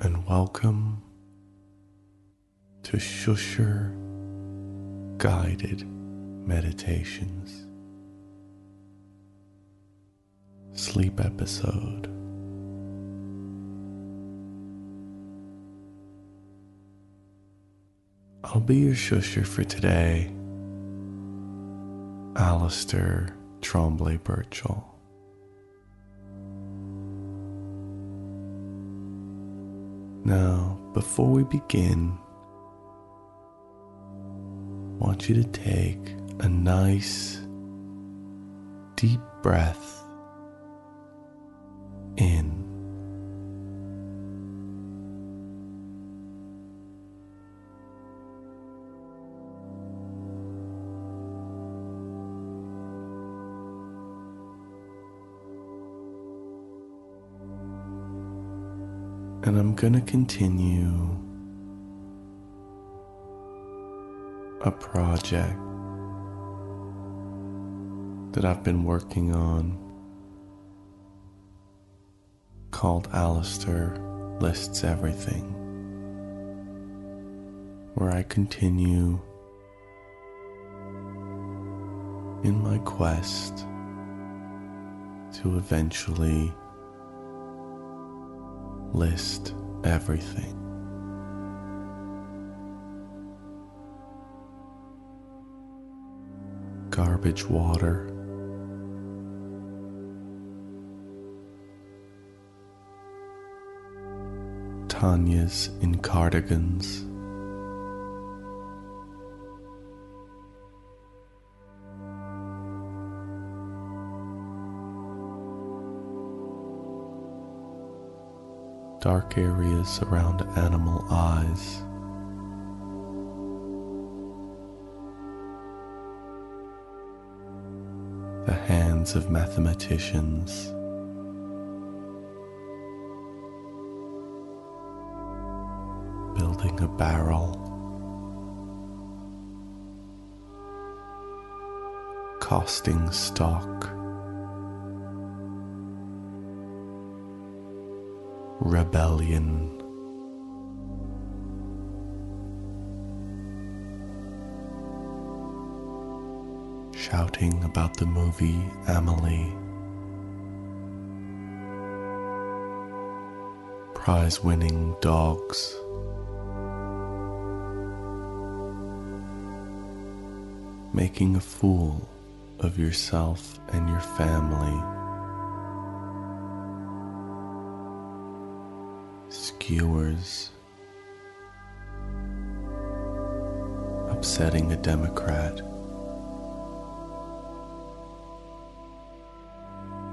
and welcome to Shusher Guided Meditations Sleep Episode. I'll be your shusher for today, Alistair Tremblay Birchall. Now, before we begin, I want you to take a nice deep breath going to continue a project that I've been working on called Alistair Lists Everything, where I continue in my quest to eventually list everything. Garbage water. Tanya's in cardigans. Dark areas around animal eyes. The hands of mathematicians. Building a barrel. Costing stock. Rebellion. Shouting about the movie Amelie. Prize winning dogs. Making a fool of yourself and your family. Skewers, upsetting a Democrat,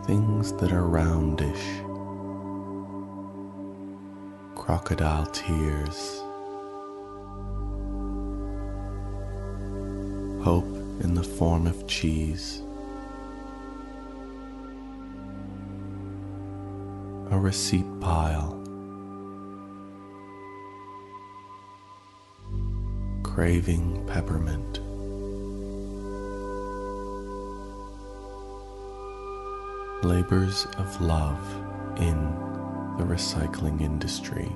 things that are roundish, crocodile tears, hope in the form of cheese. A receipt pile. Craving peppermint. Labors of love in the recycling industry.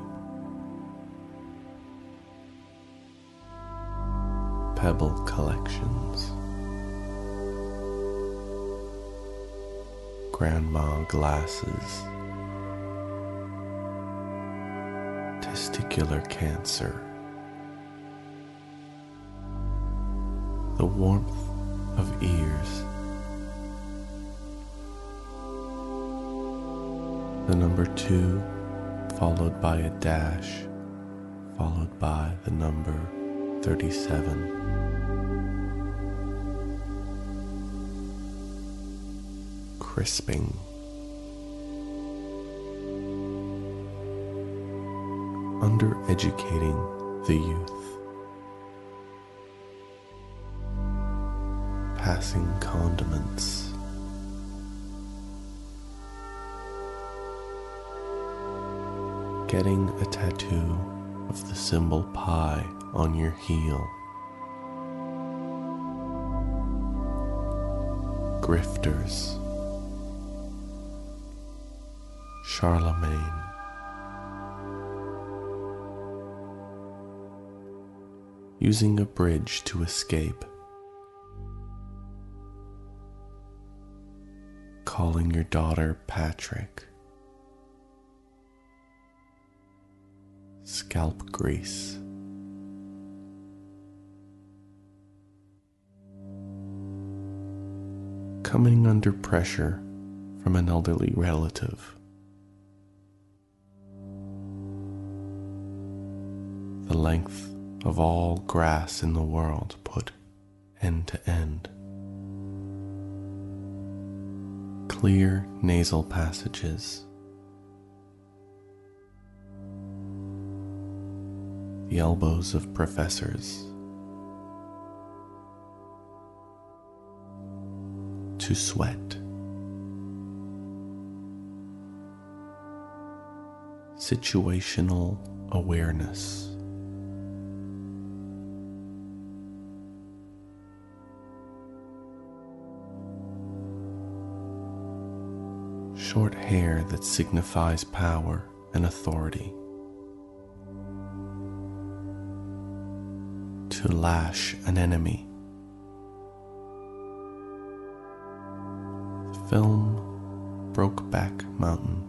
Pebble collections. Grandma glasses. Testicular cancer. The warmth of ears. The number two, followed by a dash, followed by the number 37. Crisping. Undereducating the youth. passing condiments. Getting a tattoo of the symbol pi on your heel. Grifters. Charlemagne. Using a bridge to escape. Calling your daughter Patrick. Scalp grease. Coming under pressure from an elderly relative. The length of all grass in the world put end to end. Clear nasal passages. The elbows of professors. To sweat. Situational awareness. Short hair that signifies power and authority. To lash an enemy. The film Brokeback Mountain.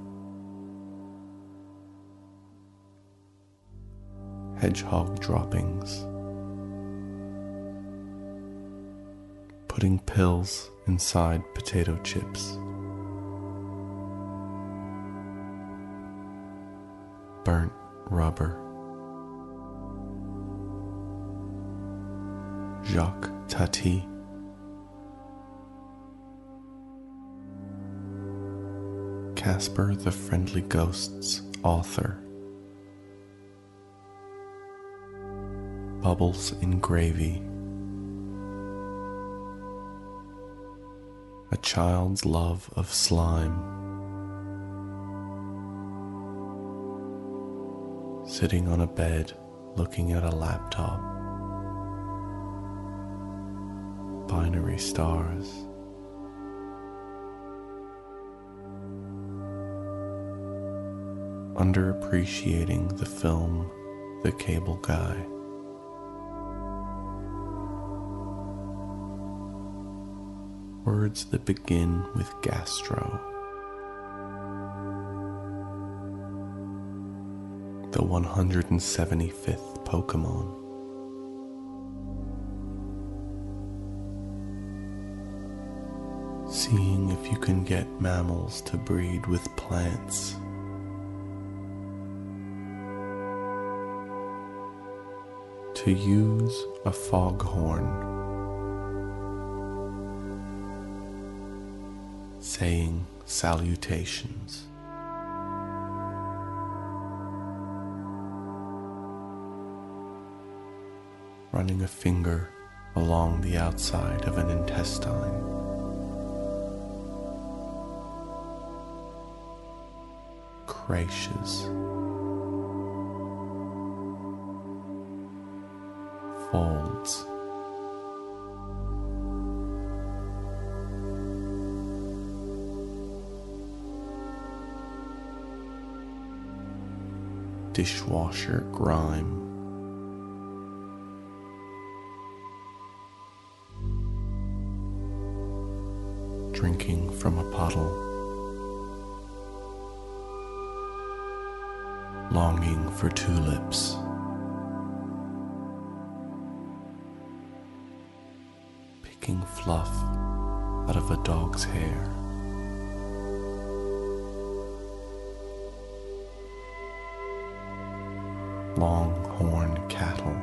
Hedgehog droppings. Putting pills inside potato chips. Burnt rubber. Jacques Tati. Casper the Friendly Ghost's author. Bubbles in Gravy. A child's love of slime. Sitting on a bed looking at a laptop. Binary stars. Underappreciating the film The Cable Guy. Words that begin with gastro. 175th Pokemon. Seeing if you can get mammals to breed with plants. To use a foghorn. Saying salutations. Running a finger along the outside of an intestine. Creches. Folds. Dishwasher grime. Drinking from a puddle, longing for tulips. Picking fluff out of a dog's hair. Longhorn cattle.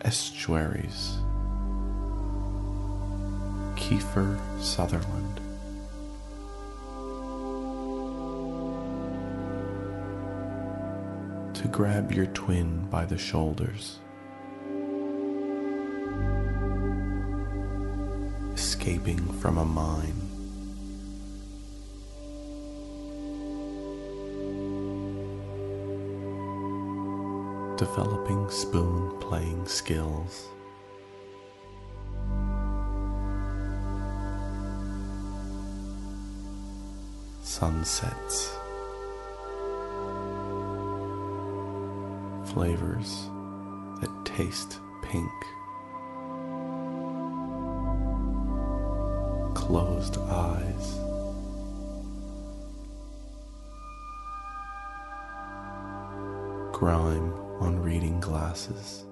Estuaries. Kiefer Sutherland. To grab your twin by the shoulders. Escaping from a mine. Developing spoon playing skills. Sunsets. flavors that taste pink. Closed eyes. Grime on reading glasses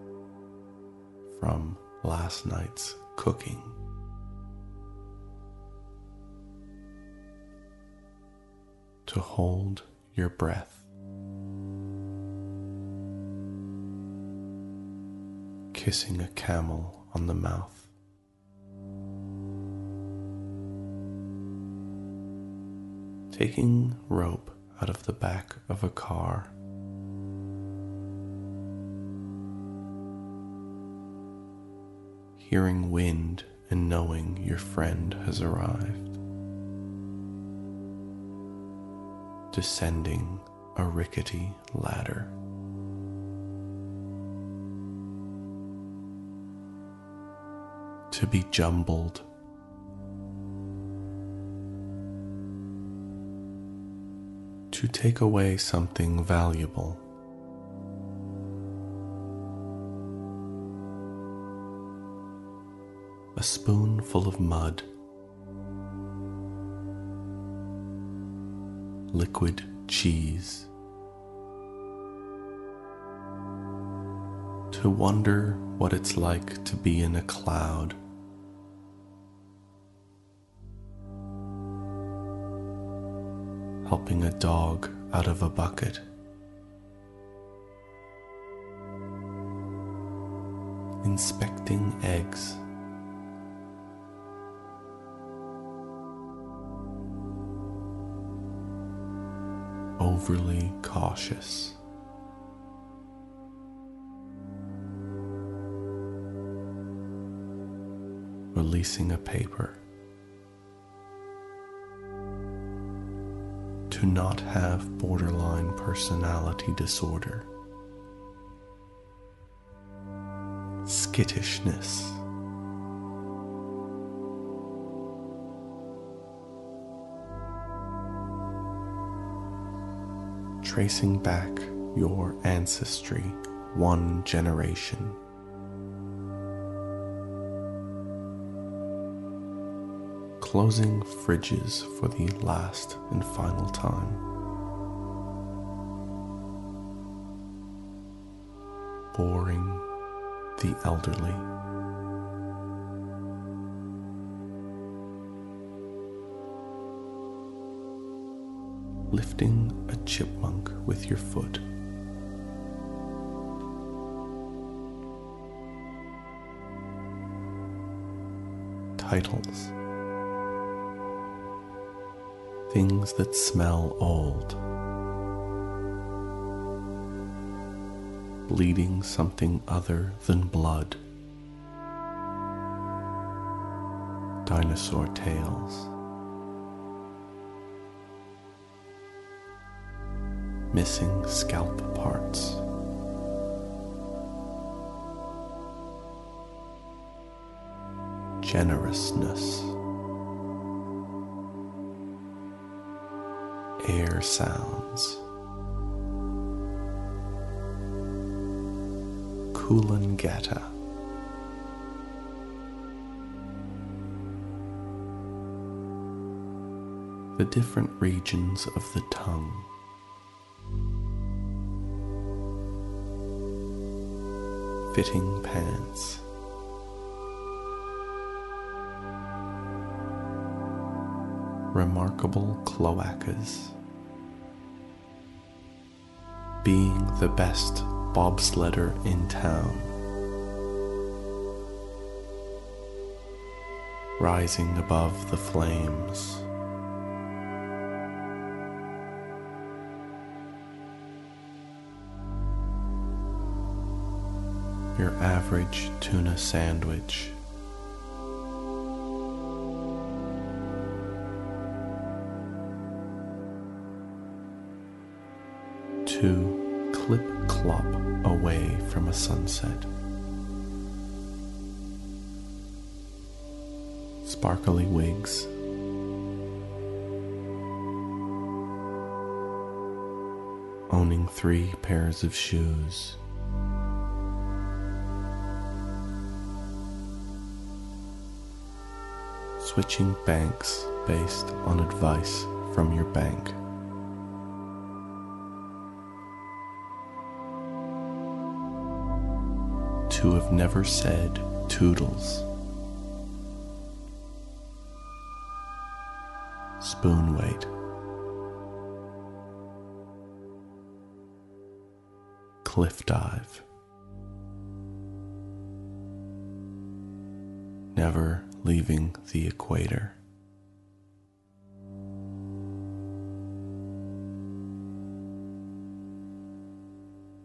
from last night's cooking. To hold your breath. Kissing a camel on the mouth. Taking rope out of the back of a car. Hearing wind and knowing your friend has arrived. Descending a rickety ladder. To be jumbled. To take away something valuable. A spoonful of mud. Liquid cheese. To wonder what it's like to be in a cloud. Helping a dog out of a bucket. Inspecting eggs. Overly cautious. Releasing a paper. To not have borderline personality disorder. Skittishness. Tracing back your ancestry one generation. Closing fridges for the last and final time. Boring the elderly. Chipmunk with your foot. Titles Things that smell old. Bleeding something other than blood. Dinosaur tales. Missing scalp parts. Generousness. Air sounds. Coolangatta. The different regions of the tongue. Fitting pants. Remarkable cloacas. Being the best bobsledder in town. Rising above the flames. Your average tuna sandwich. To clip clop away from a sunset. Sparkly wigs. Owning three pairs of shoes. Switching banks based on advice from your bank. To have never said toodles. Spoon weight. Cliff dive. Leaving the equator.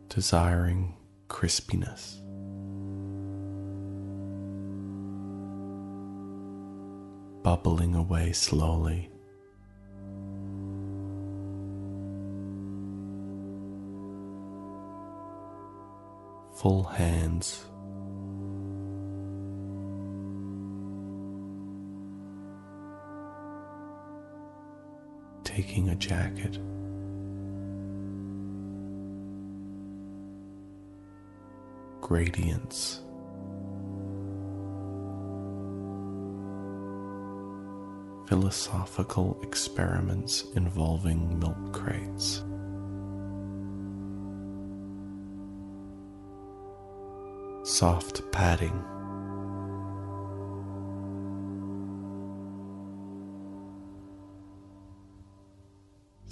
Desiring crispiness. Bubbling away slowly. Full hands taking a jacket. Gradients. Philosophical experiments involving milk crates. Soft padding.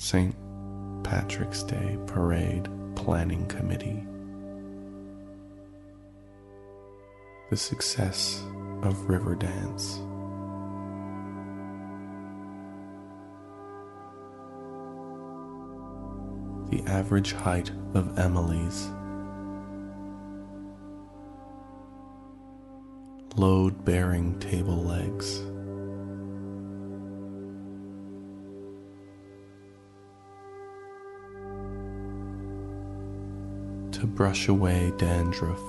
St. Patrick's Day Parade Planning Committee. The success of Riverdance. The average height of Emily's. Load bearing table legs. Brush away dandruff.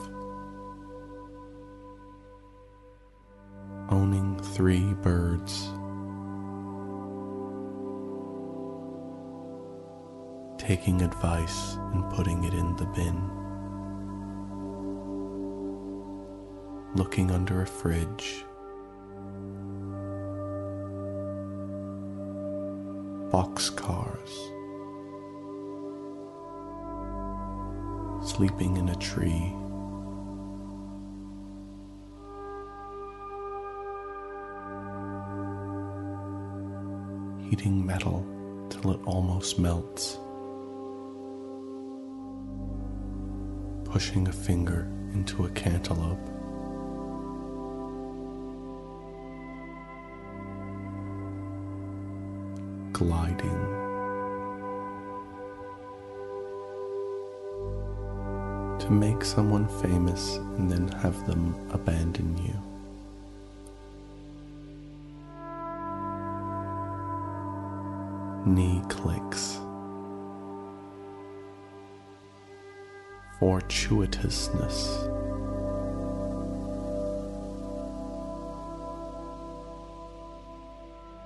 Owning three birds. Taking advice and putting it in the bin. Looking under a fridge. Boxcars. Sleeping in a tree. Heating metal till it almost melts. Pushing a finger into a cantaloupe. Gliding. To make someone famous and then have them abandon you. Knee clicks. Fortuitousness.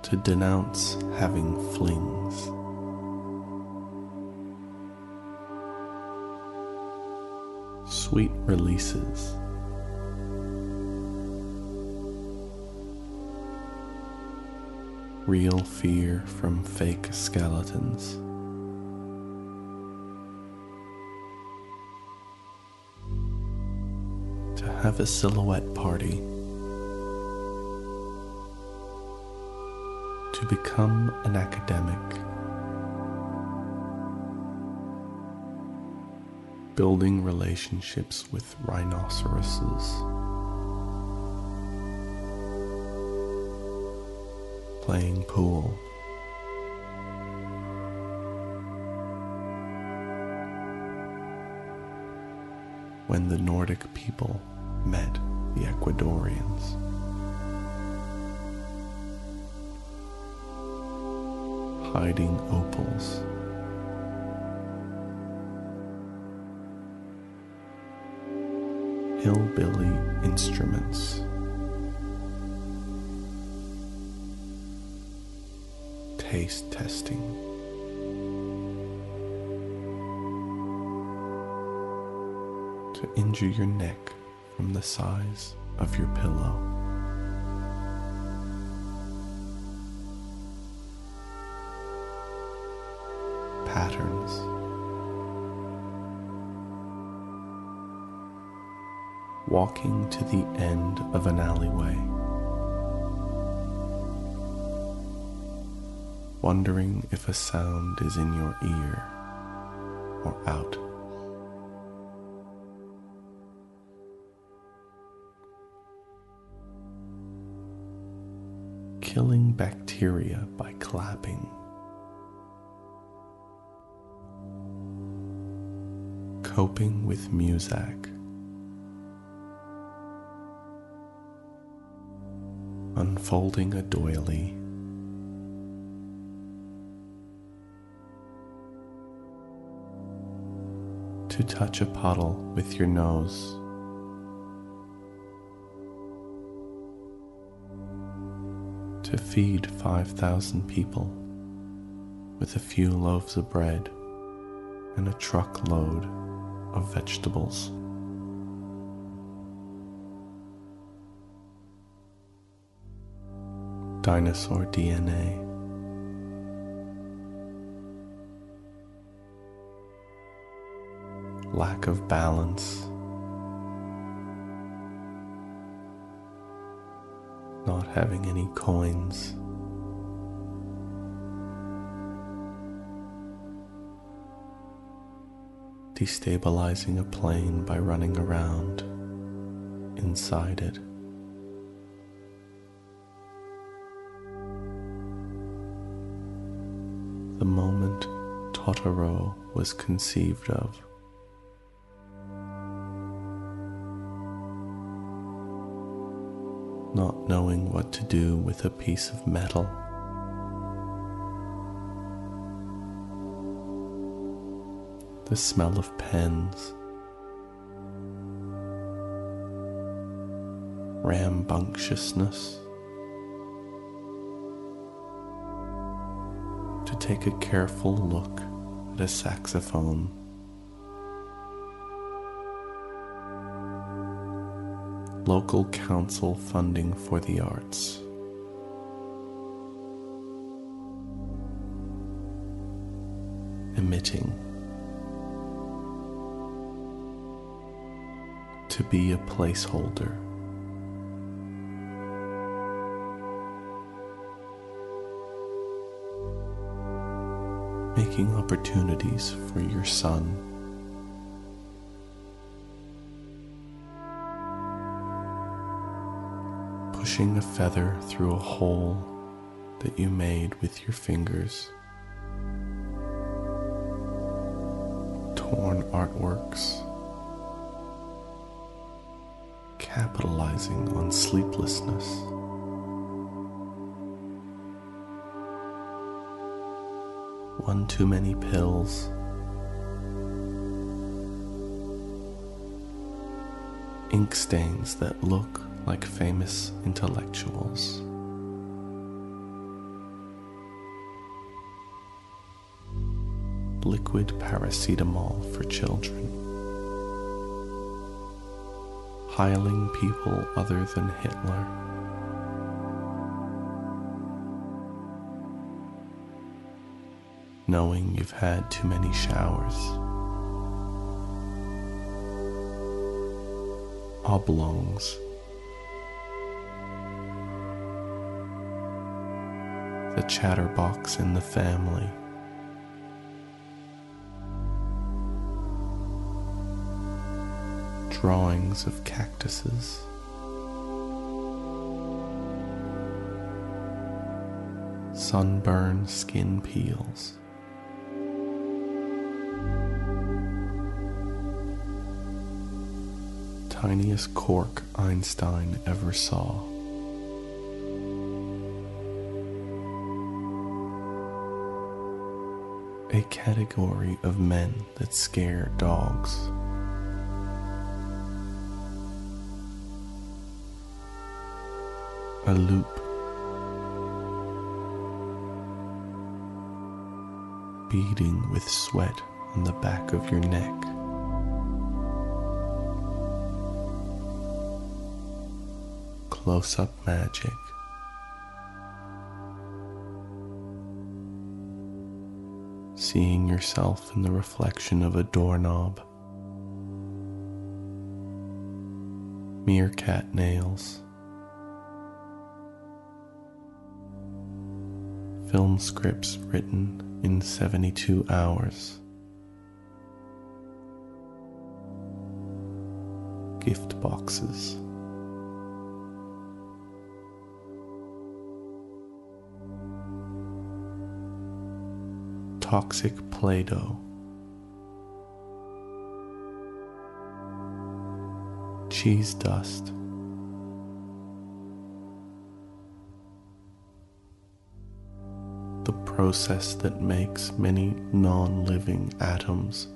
To denounce having flings. Sweet releases. Real fear from fake skeletons. To have a silhouette party. To become an academic. Building relationships with rhinoceroses, playing pool. When the Nordic people met the Ecuadorians. Hiding opals hillbilly instruments. Taste testing. To injure your neck from the size of your pillow. Walking to the end of an alleyway. Wondering if a sound is in your ear or out. Killing bacteria by clapping. Coping with Muzak. Unfolding a doily. To touch a puddle with your nose. To feed 5,000 people with a few loaves of bread and a truckload of vegetables. Dinosaur DNA. Lack of balance. Not having any coins. destabilizing a plane by running around inside it. Totoro was conceived of. Not knowing what to do with a piece of metal. the smell of pens, rambunctiousness, to take a careful look a saxophone. Local council funding for the arts. Emitting to be a placeholder. Making opportunities for your son. Pushing a feather through a hole that you made with your fingers. Torn artworks capitalizing on sleeplessness. One too many pills. Ink stains that look like famous intellectuals. Liquid paracetamol for children. piling people other than Hitler. Knowing you've had too many showers. Oblongs. The chatterbox in the family. drawings of cactuses. Sunburned skin peels. Tiniest cork Einstein ever saw. A category of men that scare dogs. a loop. Beading with sweat on the back of your neck. Close up magic. seeing yourself in the reflection of a doorknob. Meerkat nails. Film scripts written in 72 hours. Gift boxes. Toxic Play Doh. Cheese dust. The process that makes many non living atoms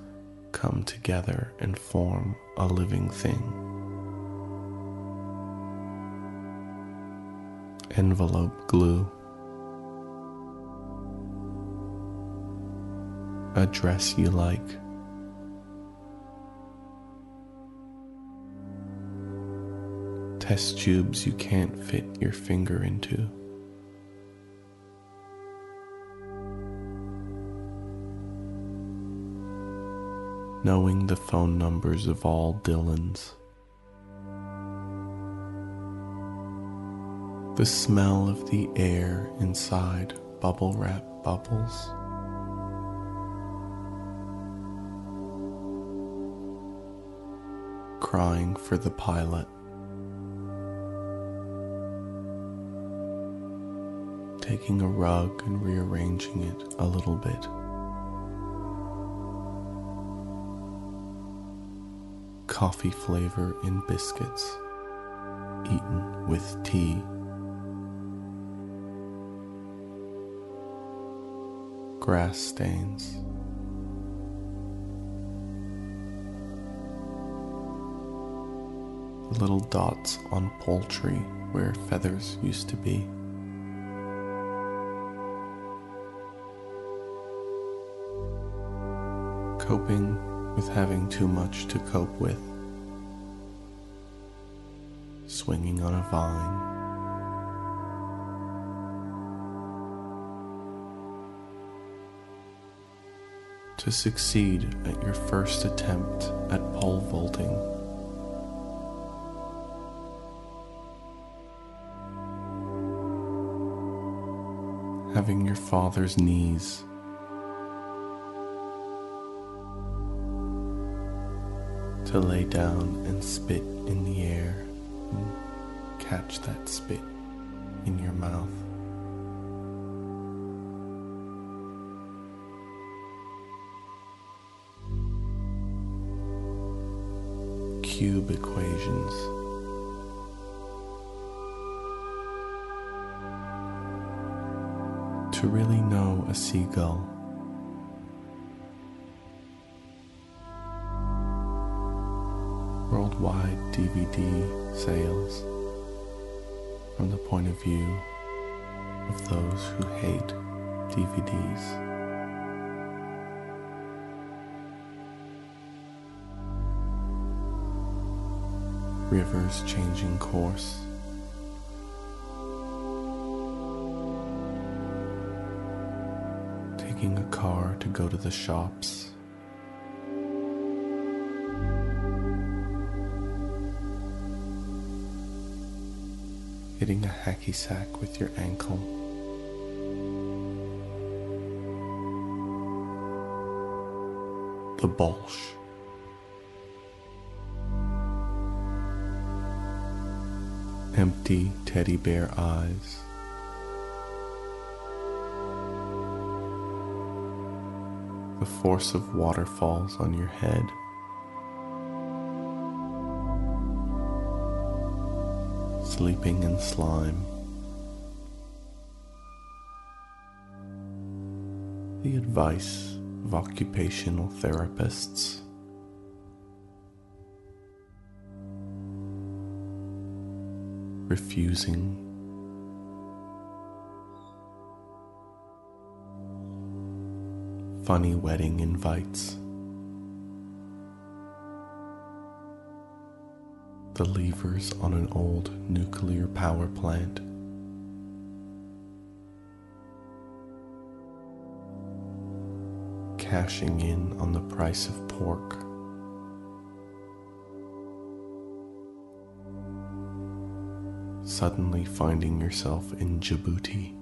come together and form a living thing. Envelope glue. A dress you like. Test tubes you can't fit your finger into. Knowing the phone numbers of all Dylans. The smell of the air inside bubble wrap bubbles. Crying for the pilot. Taking a rug and rearranging it a little bit. Coffee flavor in biscuits, eaten with tea. Grass stains. Little dots on poultry where feathers used to be. Coping with having too much to cope with. Swinging on a vine. To succeed at your first attempt at pole vaulting. Having your father's knees. To lay down and spit in the air and catch that spit in your mouth. Cube equations. To really know a seagull. Worldwide DVD sales from the point of view of those who hate DVDs. Rivers changing course. Taking a car to go to the shops. Hitting a hacky sack with your ankle. The Bolsh. Empty teddy bear eyes. The force of waterfalls on your head. Sleeping in slime. The advice of occupational therapists. Refusing funny wedding invites. The levers on an old nuclear power plant. cashing in on the price of pork. Suddenly finding yourself in Djibouti.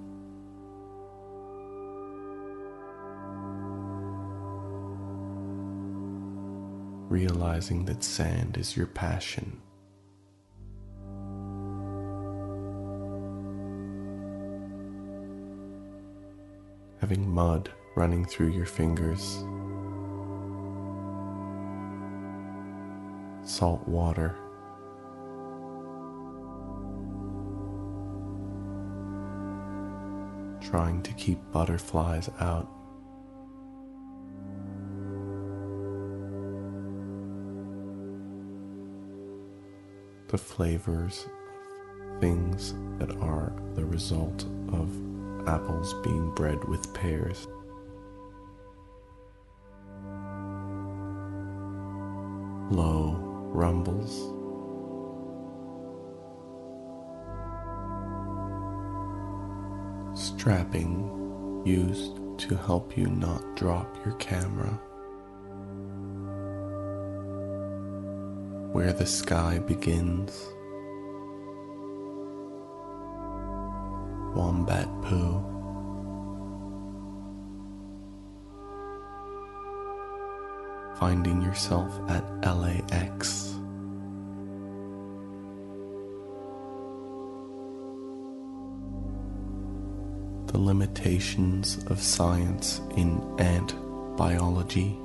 Realizing that sand is your passion. having mud running through your fingers, salt water. Trying to keep butterflies out. The flavors of things that are the result of apples being bred with pears. Low rumbles. Strapping used to help you not drop your camera. Where the sky begins. wombat poo. Finding yourself at LAX. The limitations of science in ant biology.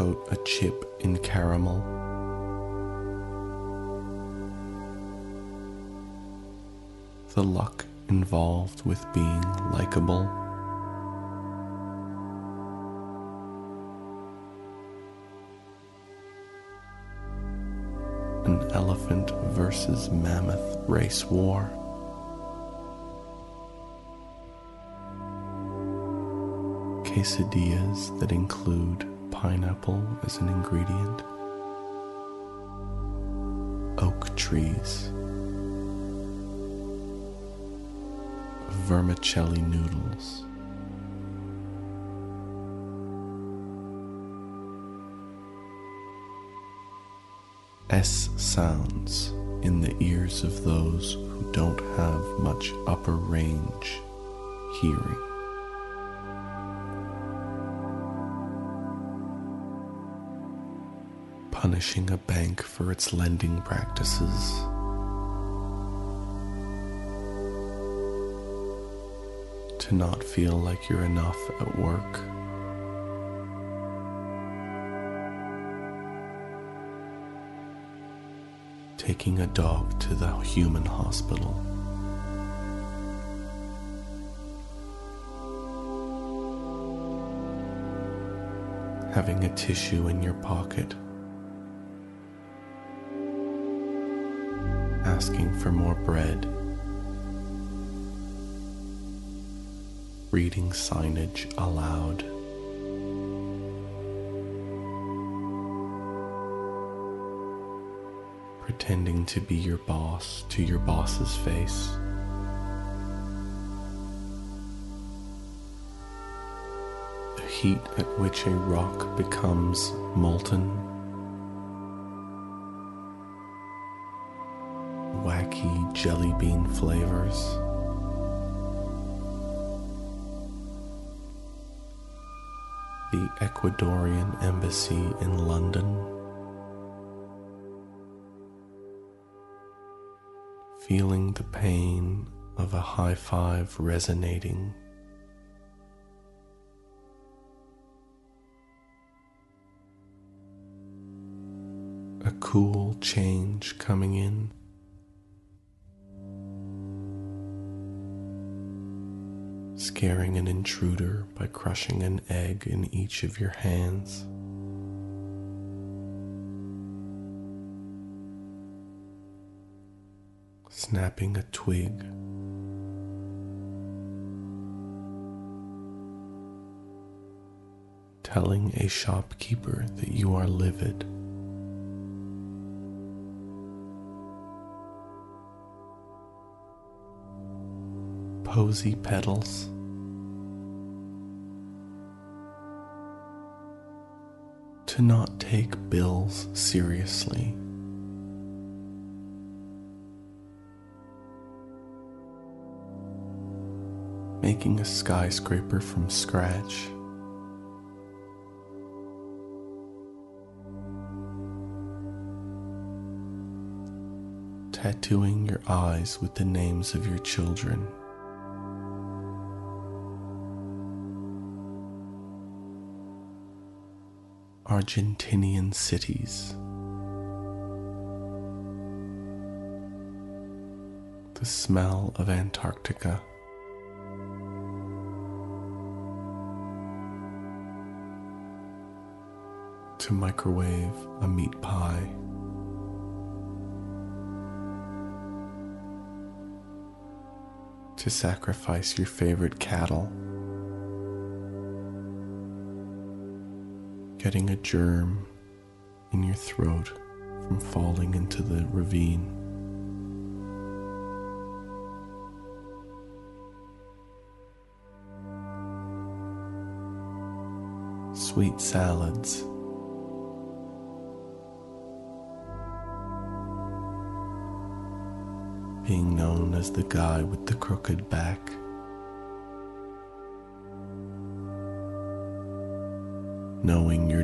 Coat a chip in caramel. The luck involved with being likable. An elephant versus mammoth race war. quesadillas that include pineapple as an ingredient, oak trees, vermicelli noodles. S sounds in the ears of those who don't have much upper range hearing. Punishing a bank for its lending practices. To not feel like you're enough at work. Taking a dog to the human hospital. having a tissue in your pocket. Asking for more bread, reading signage aloud. Pretending to be your boss to your boss's face. The heat at which a rock becomes molten bean flavors. The Ecuadorian Embassy in London. Feeling the pain of a high five resonating. A cool change coming in. Scaring an intruder by crushing an egg in each of your hands. Snapping a twig. Telling a shopkeeper that you are livid. Posy petals. To not take bills seriously. Making a skyscraper from scratch. tattooing your eyes with the names of your children. Argentinian cities. The smell of Antarctica. To microwave a meat pie. to sacrifice your favorite cattle. Getting a germ in your throat from falling into the ravine. Sweet salads being known as the guy with the crooked back.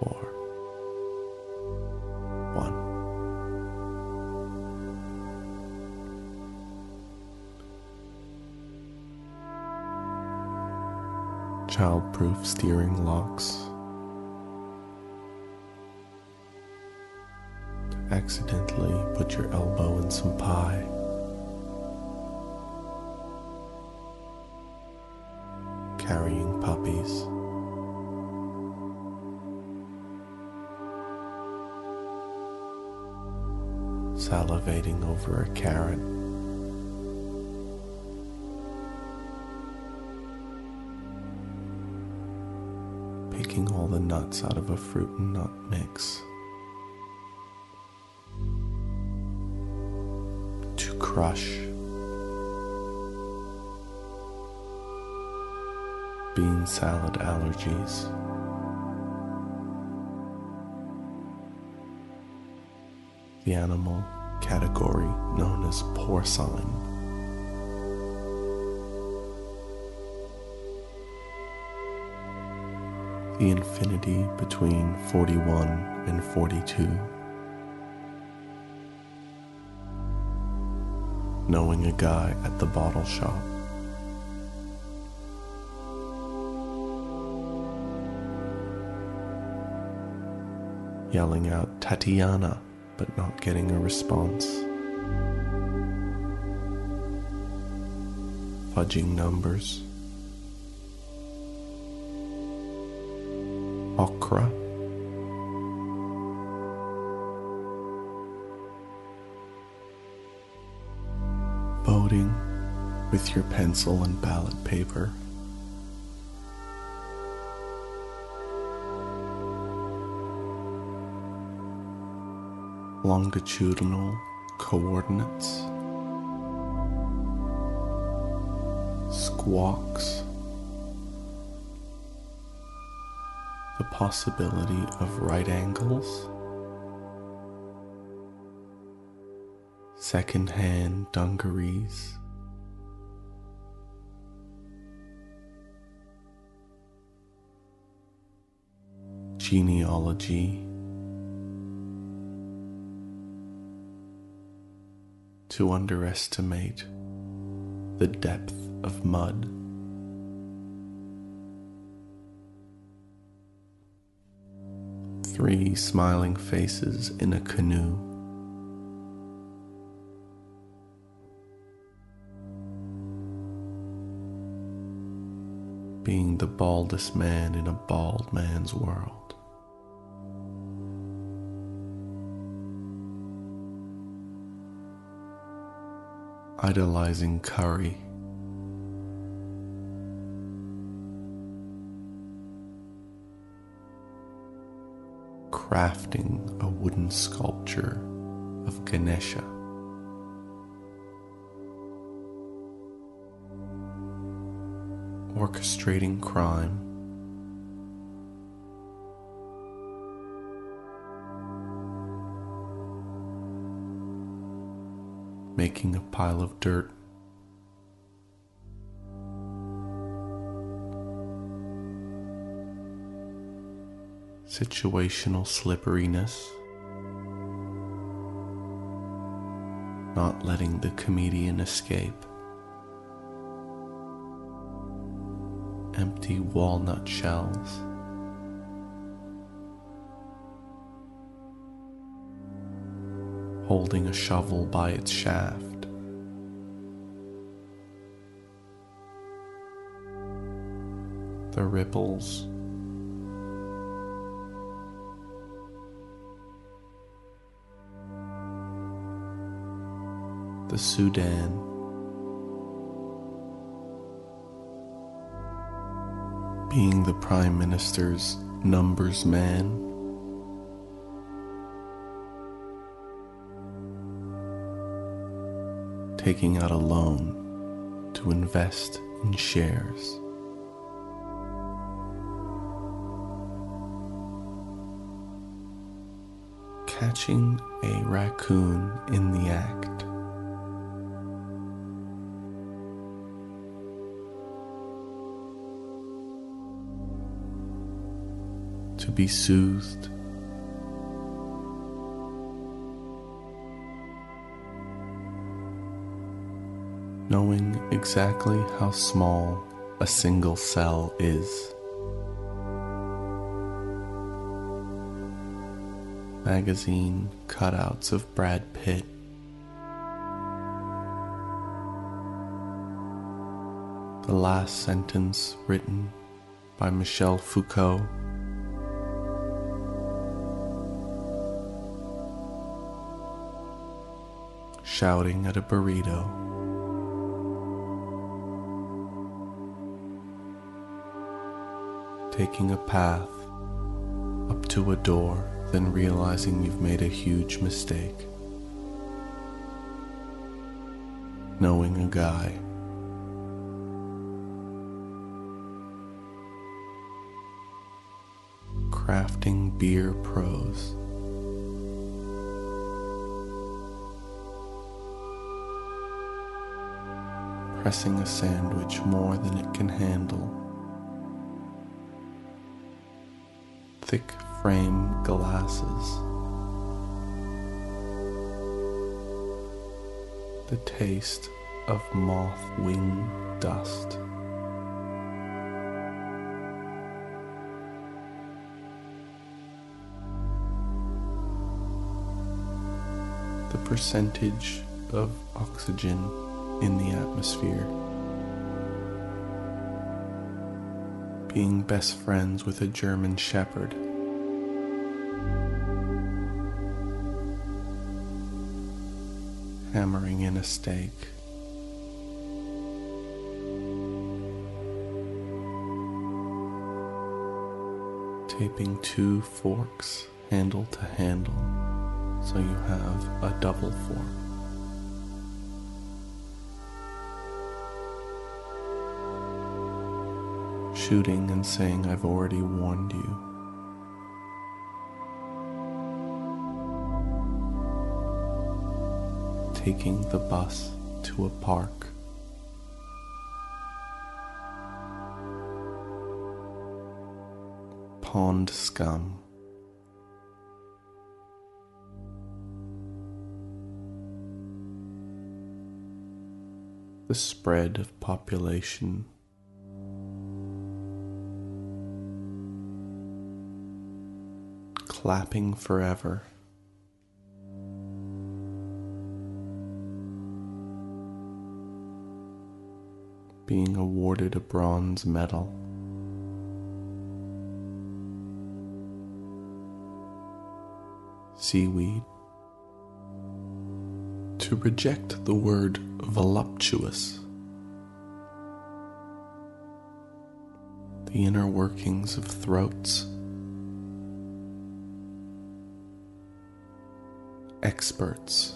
four, one. Childproof steering locks. accidentally put your elbow in some pie. Carrying Salivating over a carrot. Picking all the nuts out of a fruit and nut mix. To crush. Bean salad allergies. The animal category known as porcine. The infinity between 41 and 42. knowing a guy at the bottle shop. Yelling out Tatiana, but not getting a response. Fudging numbers. Okra. voting with your pencil and ballot paper. Longitudinal coordinates, squawks, the possibility of right angles. second-hand dungarees. Genealogy to underestimate the depth of mud. Three smiling faces in a canoe. Being the baldest man in a bald man's world. Idolizing curry. Crafting a wooden sculpture of Ganesha. orchestrating crime. Making a pile of dirt. Situational slipperiness. Not letting the comedian escape. empty walnut shells. Holding a shovel by its shaft. The ripples. The Sudan. being the Prime Minister's numbers man. Taking out a loan to invest in shares. Catching a raccoon in the act. to be soothed. Knowing exactly how small a single cell is. Magazine cutouts of Brad Pitt. The last sentence written by Michel Foucault. shouting at a burrito. Taking a path up to a door, then realizing you've made a huge mistake. Knowing a guy. Crafting beer prose. pressing a sandwich more than it can handle. Thick frame glasses. The taste of moth wing dust. The percentage of oxygen in the atmosphere. Being best friends with a German Shepherd. Hammering in a stake. Taping two forks handle to handle so you have a double fork. Shooting and saying, I've already warned you. Taking the bus to a park. Pond scum. The spread of population clapping forever. Being awarded a bronze medal. Seaweed. To reject the word voluptuous. the inner workings of throats. Experts.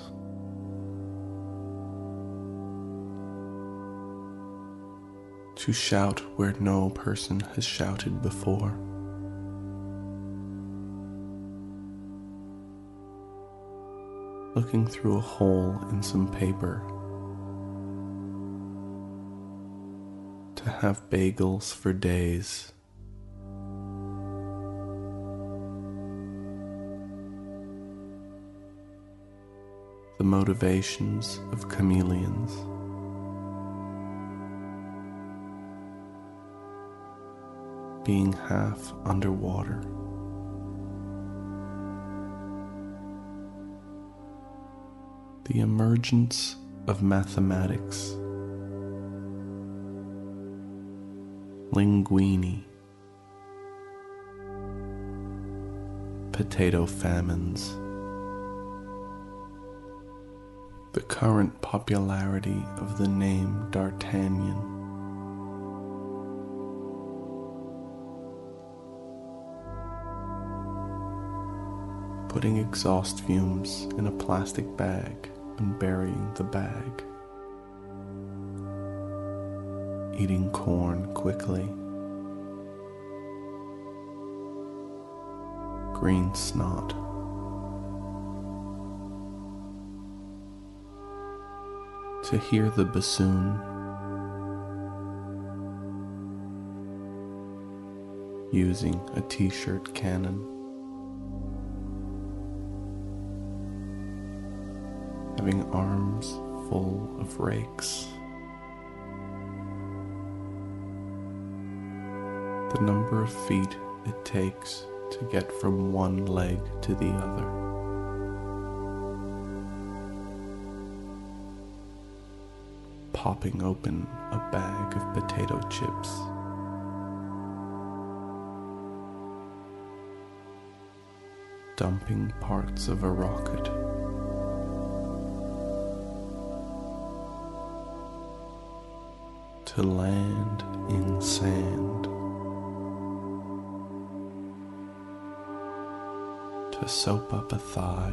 To shout where no person has shouted before. looking through a hole in some paper to have bagels for days. The motivations of chameleons. Being half underwater. the emergence of mathematics. Linguini, potato famines, the current popularity of the name D'Artagnan. Putting exhaust fumes in a plastic bag and burying the bag. Eating corn quickly. Green snot. To hear the bassoon. Using a t shirt cannon. having arms full of rakes. The number of feet it takes to get from one leg to the other. Popping open a bag of potato chips. Dumping parts of a rocket. to land in sand, to soap up a thigh,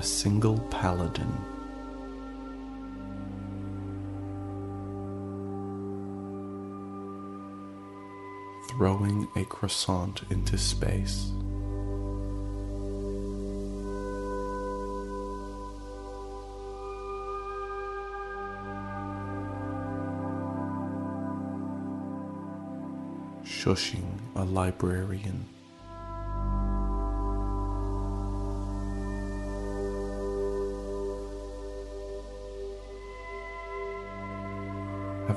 a single paladin. Throwing a croissant into space. shushing a librarian.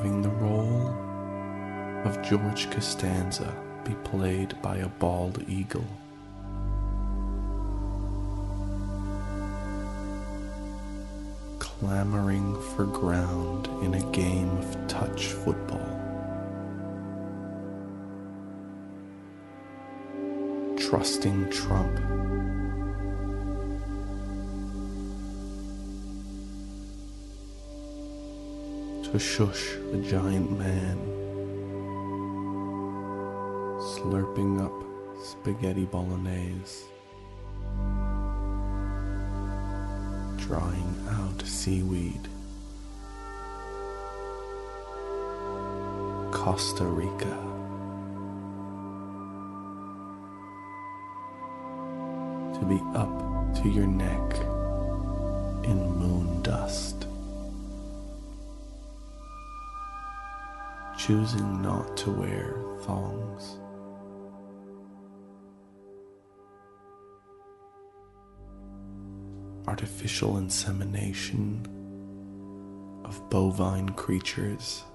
Having the role of George Costanza be played by a bald eagle. Clamoring for ground in a game of touch football. trusting Trump. To shush a giant man, slurping up spaghetti bolognese, drying out seaweed. Costa Rica. to be up to your neck in moon dust. Choosing not to wear thongs. Artificial insemination of bovine creatures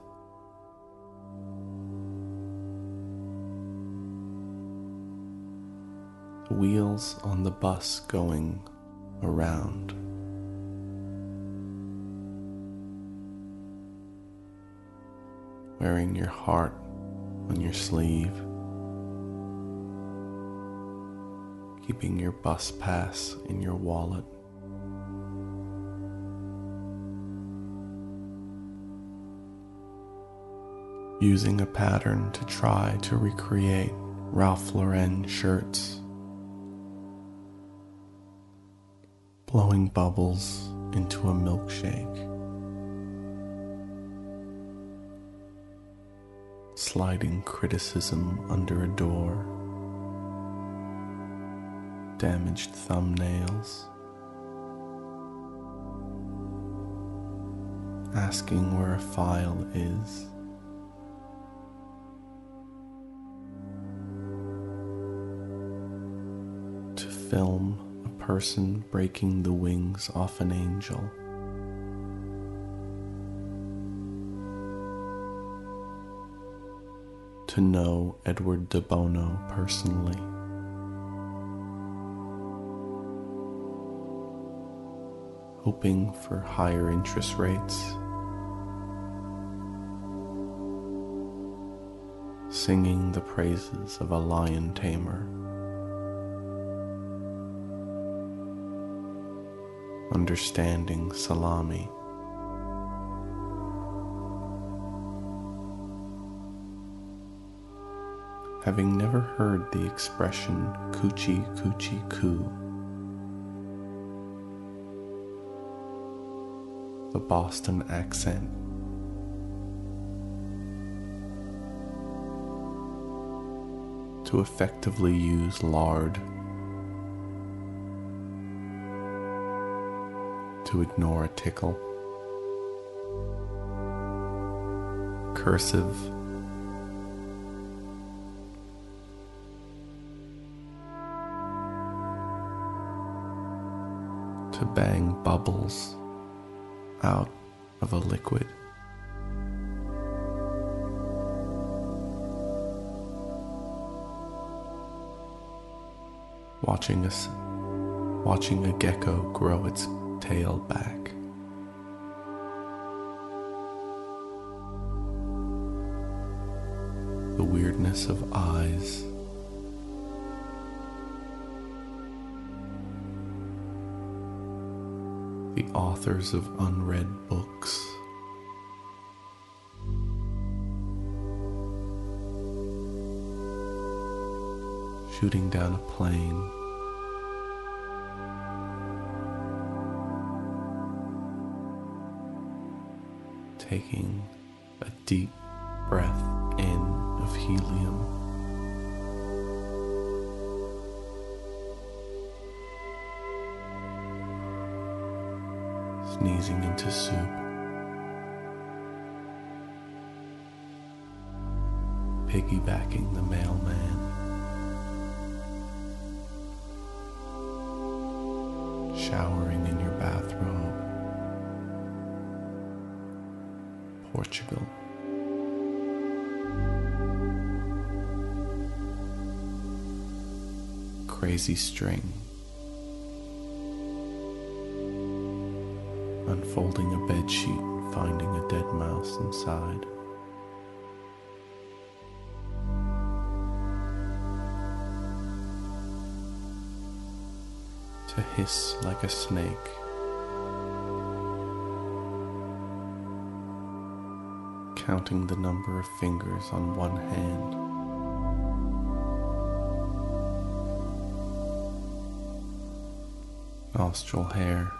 wheels on the bus going around. Wearing your heart on your sleeve. keeping your bus pass in your wallet. Using a pattern to try to recreate Ralph Lauren shirts. Blowing bubbles into a milkshake. Sliding criticism under a door. Damaged thumbnails. Asking where a file is. To film a person breaking the wings off an angel. To know Edward de Bono personally. Hoping for higher interest rates. Singing the praises of a lion tamer. Understanding salami. Having never heard the expression coochie coochie coo. The Boston accent. To effectively use lard. To ignore a tickle. Cursive to bang bubbles out of a liquid. Watching us, watching a gecko grow its tail back. The weirdness of eyes. Authors of unread books. Shooting down a plane. Taking a deep breath in of helium. Sneezing into soup. Piggybacking the mailman. Showering in your bathrobe. Portugal. Crazy string. Unfolding a bed sheet finding a dead mouse inside. To hiss like a snake. Counting the number of fingers on one hand. Nostril hair.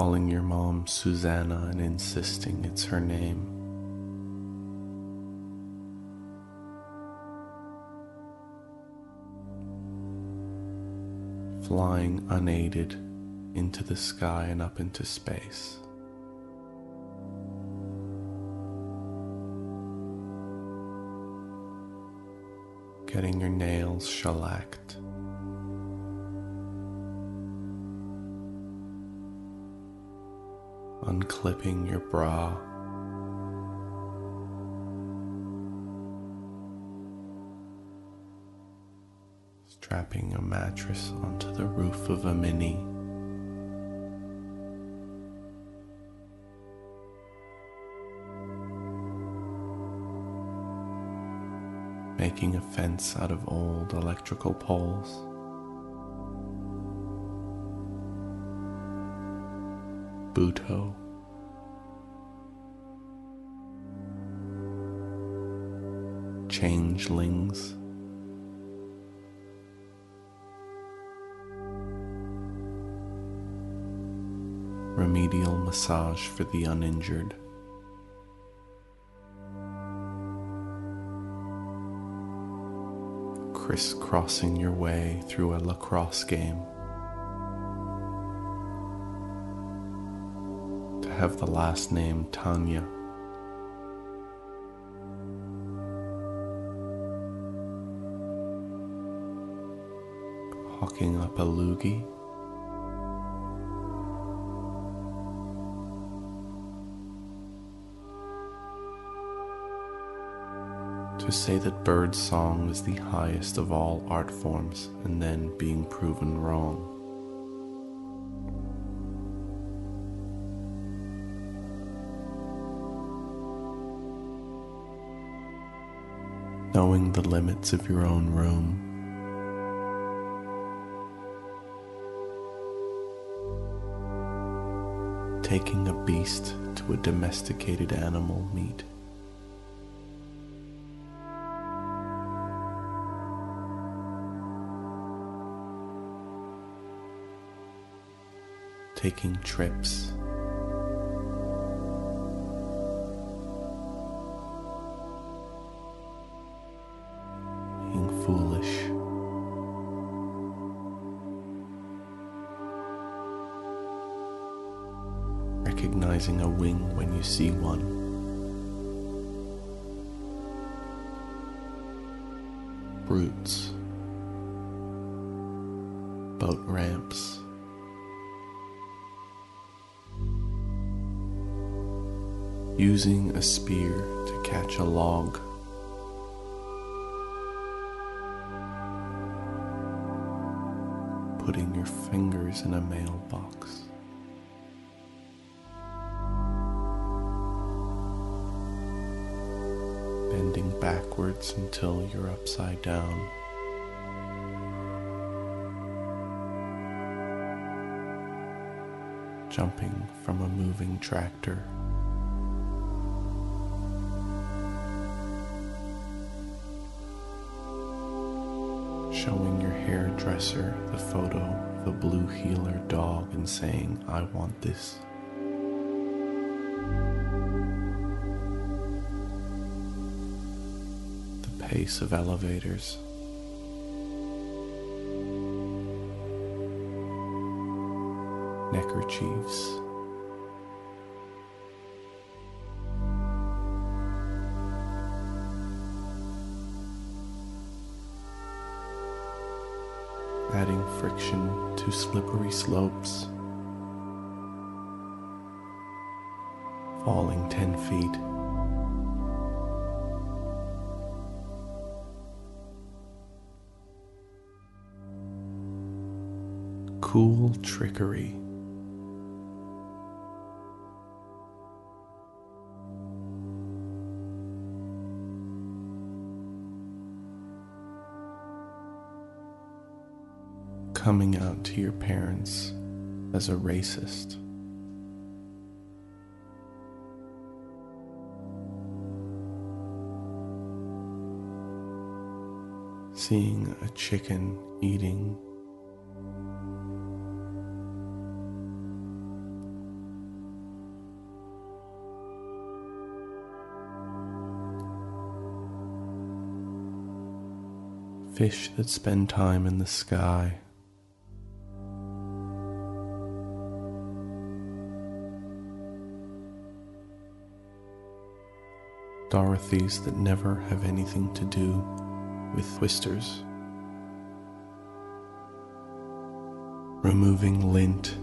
Calling your mom Susanna and insisting it's her name. Flying unaided into the sky and up into space. Getting your nails shellacked. Unclipping your bra. Strapping a mattress onto the roof of a mini. making a fence out of old electrical poles. Buto. Changelings. Remedial massage for the uninjured. Crisscrossing your way through a lacrosse game. Have the last name Tanya. Hawking up a loogie. To say that bird song is the highest of all art forms and then being proven wrong. Knowing the limits of your own room. Taking a beast to a domesticated animal meat. Taking trips you see one. Brutes, boat ramps, using a spear to catch a log. Putting your fingers in a mailbox. Backwards until you're upside down. Jumping from a moving tractor. Showing your hairdresser the photo of a blue heeler dog and saying, I want this. Pace of elevators. Neckerchiefs. Adding friction to slippery slopes. Falling 10 feet. Cool trickery. Coming out to your parents as a racist. Seeing a chicken eating fish that spend time in the sky. Dorothy's that never have anything to do with twisters. Removing lint.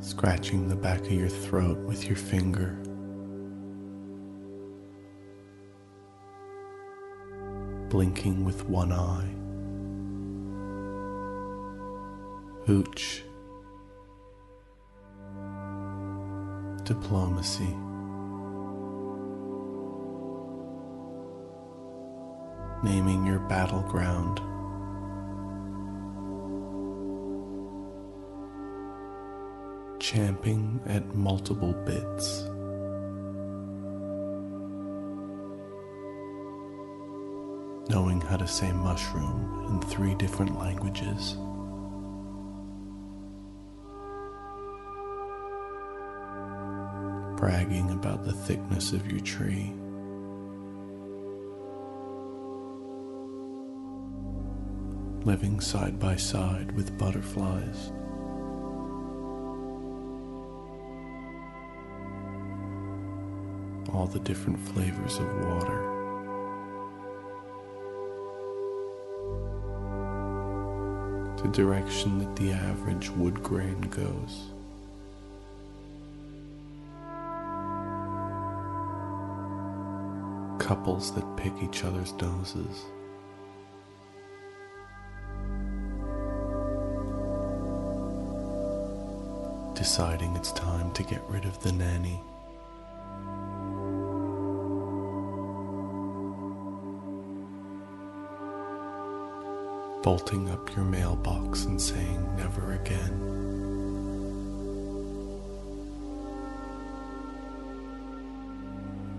Scratching the back of your throat with your finger. Blinking with one eye. Hooch. diplomacy. Naming your battleground. Champing at multiple bits. Knowing how to say mushroom in three different languages. bragging about the thickness of your tree. Living side by side with butterflies. All the different flavors of water. The direction that the average wood grain goes. couples that pick each other's noses. Deciding it's time to get rid of the nanny. Bolting up your mailbox and saying never again.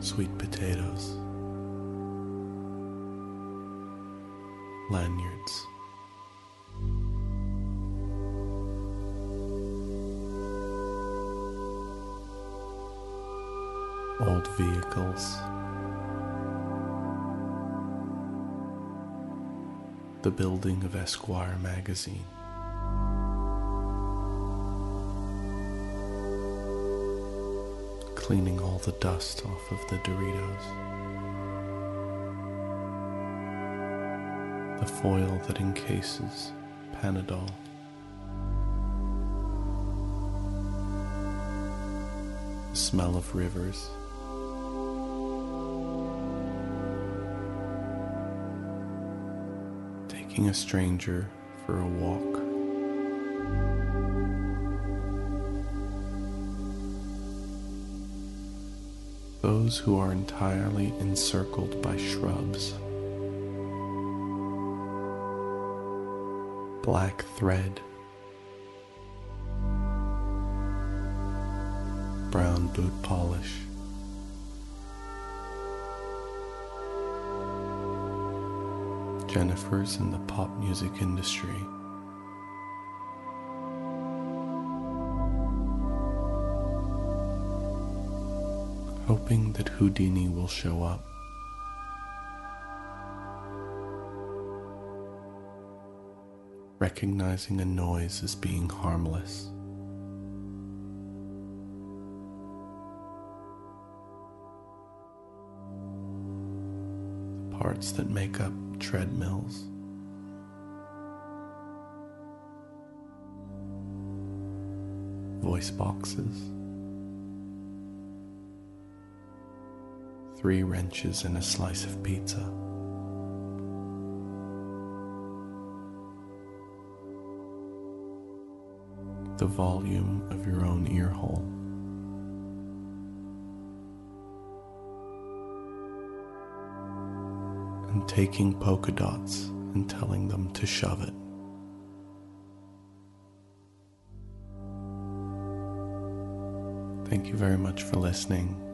Sweet potatoes. lanyards. Old vehicles. The building of Esquire magazine. Cleaning all the dust off of the Doritos. the foil that encases Panadol. The smell of rivers. Taking a stranger for a walk. Those who are entirely encircled by shrubs. black thread, brown boot polish. Jennifer's in the pop music industry. Hoping that Houdini will show up. recognizing a noise as being harmless. The parts that make up treadmills. Voice boxes. Three wrenches and a slice of pizza. the volume of your own ear hole. And taking polka dots and telling them to shove it. Thank you very much for listening.